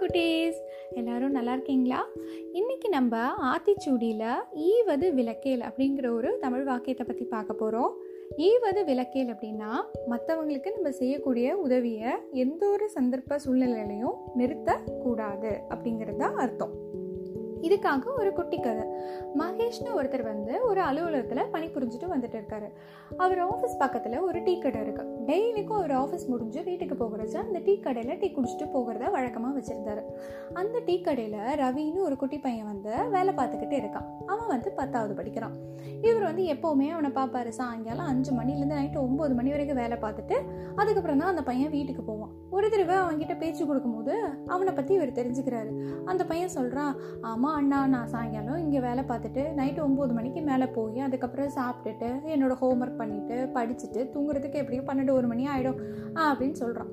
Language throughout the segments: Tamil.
குட்டீஸ். எல்லாரும் நல்லா இருக்கீங்களா? இன்னைக்கு நம்ம ஆத்திச்சூடியில் ஈவது விளக்கேல் அப்படிங்கிற ஒரு தமிழ் வாக்கியத்தை பற்றி பார்க்க போகிறோம் ஈவது விளக்கேல் அப்படின்னா மற்றவங்களுக்கு நம்ம செய்யக்கூடிய உதவியை எந்த ஒரு சந்தர்ப்ப சூழ்நிலையிலையும் நிறுத்தக்கூடாது அப்படிங்கிறது தான் அர்த்தம். இதுக்காக ஒரு குட்டி கதை. மகேஷ்னு ஒருத்தர் வந்து ஒரு அலுவலகத்தில் பணி புரிஞ்சுட்டு வந்துட்டு இருக்காரு. அவர் ஆஃபீஸ் பக்கத்தில் ஒரு டீ கடை இருக்குது டெய்லிக்கும் அவர் ஆஃபீஸ் முடிஞ்சு வீட்டுக்கு போகிறச்ச அந்த டீ கடையில் டீ குடிச்சிட்டு போகிறத வழக்கமாக வச்சுருந்தாரு. அந்த டீ கடையில் ரவின்னு ஒரு குட்டி பையன் வந்து வேலை பார்த்துக்கிட்டு இருக்கான். அவன் வந்து பத்தாவது படிக்கிறான். இவர் வந்து எப்போவுமே அவனை பார்ப்பாரு. சாயங்காலம் அஞ்சு மணிலேருந்து நைட்டு ஒம்பது மணி வரைக்கும் வேலை பார்த்துட்டு அதுக்கப்புறம் தான் அந்த பையன் வீட்டுக்கு போவான். ஒரு தடவை அவன்கிட்ட பேச்சு கொடுக்கும்போது அவனை பற்றி இவர் தெரிஞ்சுக்கிறாரு. அந்த பையன் சொல்கிறான் ஆமாம் அண்ணா நான் சாயங்காலம் இங்கே வேலை பார்த்துட்டு நைட்டு ஒம்பது மணிக்கு மேலே போய் அதுக்கப்புறம் சாப்பிட்டுட்டு என்னோட ஹோம்ஒர்க் பண்ணிவிட்டு படிச்சுட்டு தூங்குறதுக்கு எப்படியும் பன்னெண்டு ஒரு மணி ஆகிடும் அப்படின்னு சொல்கிறான்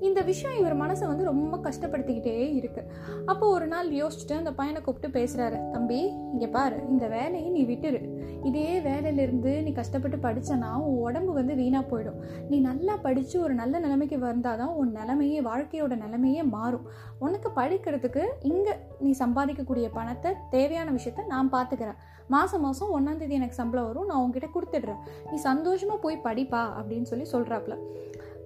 இந்த விஷயம் இவர் மனசை வந்து ரொம்ப கஷ்டப்படுத்திக்கிட்டே இருக்கு. அப்போ ஒரு நாள் யோசிச்சுட்டு அந்த பையனை கூப்பிட்டு பேசுறாரு தம்பி இங்க பாரு இந்த வேலையை நீ விட்டுரு. இதே வேலையிலிருந்து நீ கஷ்டப்பட்டு படிச்சனா உன் உடம்பு வந்து வீணா போயிடும். நீ நல்லா படிச்சு ஒரு நல்ல நிலைமைக்கு வந்தாதான் உன் நிலைமையே வாழ்க்கையோட நிலைமையே மாறும். உனக்கு படிக்கிறதுக்கு இங்க நீ சம்பாதிக்கக்கூடிய பணத்தை தேவையான விஷயத்த நான் பாத்துக்கிறேன். மாசம் மாசம் ஒன்னாம் தேதி எனக்கு சம்பளம் வரும் நான் உன்கிட்ட கொடுத்துடுறேன். நீ சந்தோஷமா போய் படிப்பா அப்படின்னு சொல்லி சொல்றாப்ல.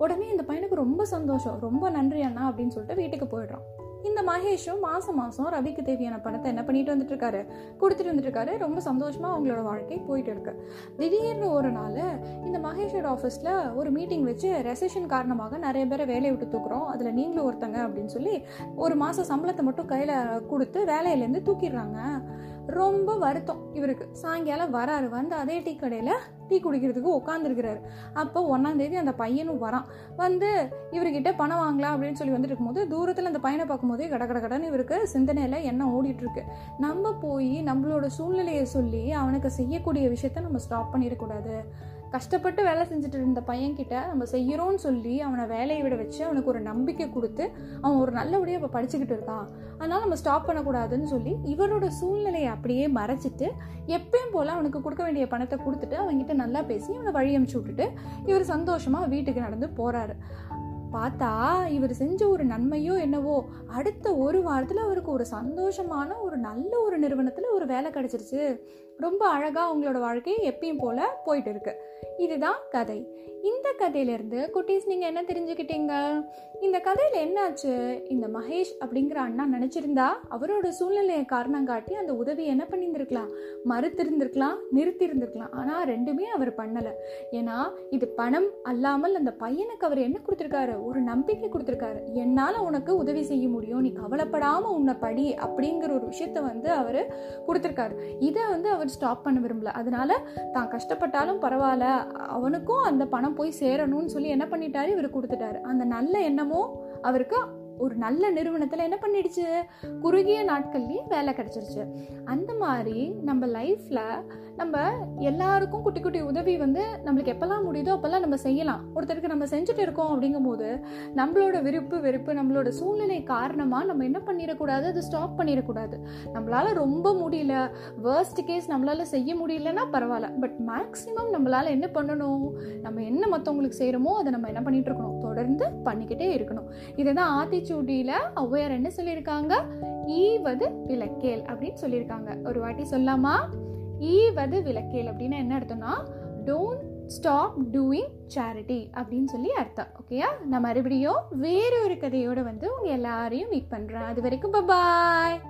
உடனே இந்த பையனுக்கு ரொம்ப சந்தோஷம் ரொம்ப நன்றி அண்ணா அப்படின்னு சொல்லிட்டு வீட்டுக்கு போயிடுறான். இந்த மகேஷும் மாசம் மாசம் ரவிக்கு தேவையான பணத்தை என்ன பண்ணிட்டு வந்துட்டு இருக்காரு கொடுத்துட்டு வந்துட்டு இருக்காரு ரொம்ப சந்தோஷமா அவங்களோட வாழ்க்கை போயிட்டு இருக்கு. திடீர்னு ஒரு நாள் இந்த மகேஷோட ஆஃபீஸில் ஒரு மீட்டிங் வச்சு ரெசெஷன் காரணமாக நிறைய பேரை வேலையை விட்டு தூக்குறோம். அதில் நீங்களும் ஒருத்தங்க அப்படின்னு சொல்லி ஒரு மாதம் சம்பளத்தை மட்டும் கையில் கொடுத்து வேலையிலேருந்து தூக்கிடுறாங்க. ரொம்ப வருத்தம். இவருக்கு சாயங்காலம் வராரு. வந்து அதே டீ கடையில் டீ குடிக்கிறதுக்கு உட்காந்துருக்கிறாரு அப்போ ஒன்றாந்தேதி அந்த பையனும் வரான். வந்து இவர்கிட்ட பணம் வாங்கலாம் அப்படின்னு சொல்லி வந்துட்டு இருக்கும்போது தூரத்தில் அந்த பையனை பார்க்கும்போதே கட கட கடன்னு இவருக்கு சிந்தனையில் எண்ணம் ஓடிட்டுருக்கு. நம்ம போய் நம்மளோட சூழ்நிலையை சொல்லி அவனுக்கு செய்யக்கூடிய விஷயத்த நம்ம ஸ்டாப் பண்ணிடக்கூடாது. கஷ்டப்பட்டு வேலை செஞ்சுட்டு இருந்த பையன்கிட்ட நம்ம செய்கிறோன்னு சொல்லி அவனை வேலையை விட வச்சு அவனுக்கு ஒரு நம்பிக்கை கொடுத்து அவன் ஒரு நல்லபடியாக இப்போ படிச்சுக்கிட்டு இருக்கான். அதனால் நம்ம ஸ்டாப் பண்ணக்கூடாதுன்னு சொல்லி இவரோட சூழ்நிலையை அப்படியே மறைச்சிட்டு எப்பயும் போல் அவனுக்கு கொடுக்க வேண்டிய பணத்தை கொடுத்துட்டு அவன்கிட்ட நல்லா பேசி அவனை வழி அமுச்சு விட்டுட்டு இவர் சந்தோஷமாக வீட்டுக்கு நடந்து போகிறாரு பார்த்தா இவர் செஞ்ச ஒரு நன்மையோ என்னவோ அடுத்த ஒரு வாரத்தில் அவருக்கு ஒரு சந்தோஷமான ஒரு நல்ல ஒரு நிறுவனத்தில் ஒரு வேலை கிடச்சிருச்சு. ரொம்ப அழகாக அவங்களோட வாழ்க்கை எப்பயும் போல் போயிட்டு இருக்குது இதுதான் கதை. இந்த கதையிலேருந்து குட்டீஸ் நீங்கள் என்ன தெரிஞ்சுக்கிட்டீங்க? இந்த கதையில் என்னாச்சு? இந்த மகேஷ் அப்படிங்கிற அண்ணா நினச்சிருந்தா அவரோட சூழ்நிலையை காரணம் காட்டி அந்த உதவி என்ன பண்ணியிருந்திருக்கலாம்? மறுத்திருந்திருக்கலாம் நிறுத்தி இருந்திருக்கலாம் ஆனால் ரெண்டுமே அவர் பண்ணலை. ஏன்னா இது பணம் அல்லாமல் அந்த பையனுக்கு அவர் என்ன கொடுத்துருக்காரு? ஒரு நம்பிக்கை கொடுத்துருக்காரு. என்னால் உனக்கு உதவி செய்ய முடியும் நீ கவலைப்படாமல் உன்னை படி அப்படிங்கிற ஒரு விஷயத்த வந்து அவர் கொடுத்துருக்காரு. இதை வந்து அவர் ஸ்டாப் பண்ண விரும்பல. அதனால தான் கஷ்டப்பட்டாலும் பரவாயில்ல அவனுக்கும் அந்த பணம் போய் சேரணும்னு சொல்லி என்ன பண்ணிட்டாரு? இவர் கொடுத்துட்டாரு. அந்த நல்ல எண்ணமும் அவருக்கு ஒரு நல்ல நிறுவனத்தில் என்ன பண்ணிடுச்சு? குறுகிய நாட்கள்லேயே வேலை கிடச்சிருச்சு. அந்த மாதிரி நம்ம லைஃப்பில் நம்ம எல்லாருக்கும் குட்டி குட்டி உதவி வந்து நம்மளுக்கு எப்போல்லாம் முடியுதோ அப்போல்லாம் நம்ம செய்யலாம். ஒருத்தருக்கு நம்ம செஞ்சுட்டு இருக்கோம் அப்படிங்கும்போது நம்மளோட விருப்பு வெறுப்பு நம்மளோட சூழ்நிலை காரணமாக நம்ம என்ன பண்ணிடக்கூடாது? அதை ஸ்டாப் பண்ணிடக்கூடாது. நம்மளால் ரொம்ப முடியல. வேர்ஸ்ட் கேஸ் நம்மளால் செய்ய முடியலன்னா பரவாயில்ல. பட் மேக்ஸிமம் நம்மளால் என்ன பண்ணணும்? நம்ம என்ன மற்றவங்களுக்கு செய்கிறோமோ அதை நம்ம என்ன பண்ணிகிட்டு இருக்கணும்? தொடர்ந்து பண்ணிக்கிட்டே இருக்கணும். இதை தான் ஆத்திச்சூடியில் ஔவையார் என்ன சொல்லியிருக்காங்க. ஈவது விளக்கேல் அப்படின்னு சொல்லியிருக்காங்க. ஒரு வாட்டி சொல்லாமா ஈவது விளக்கேல் அப்படின்னா என்ன அர்த்தம்னா டோன்ட் ஸ்டாப் டூயிங் சேரிட்டி அப்படின்னு சொல்லி அர்த்தம். ஓகேயா நான் மறுபடியும் வேற ஒரு வந்து உங்கள் எல்லாரையும் மீட் பண்ணுறேன் அது வரைக்கும் பாய்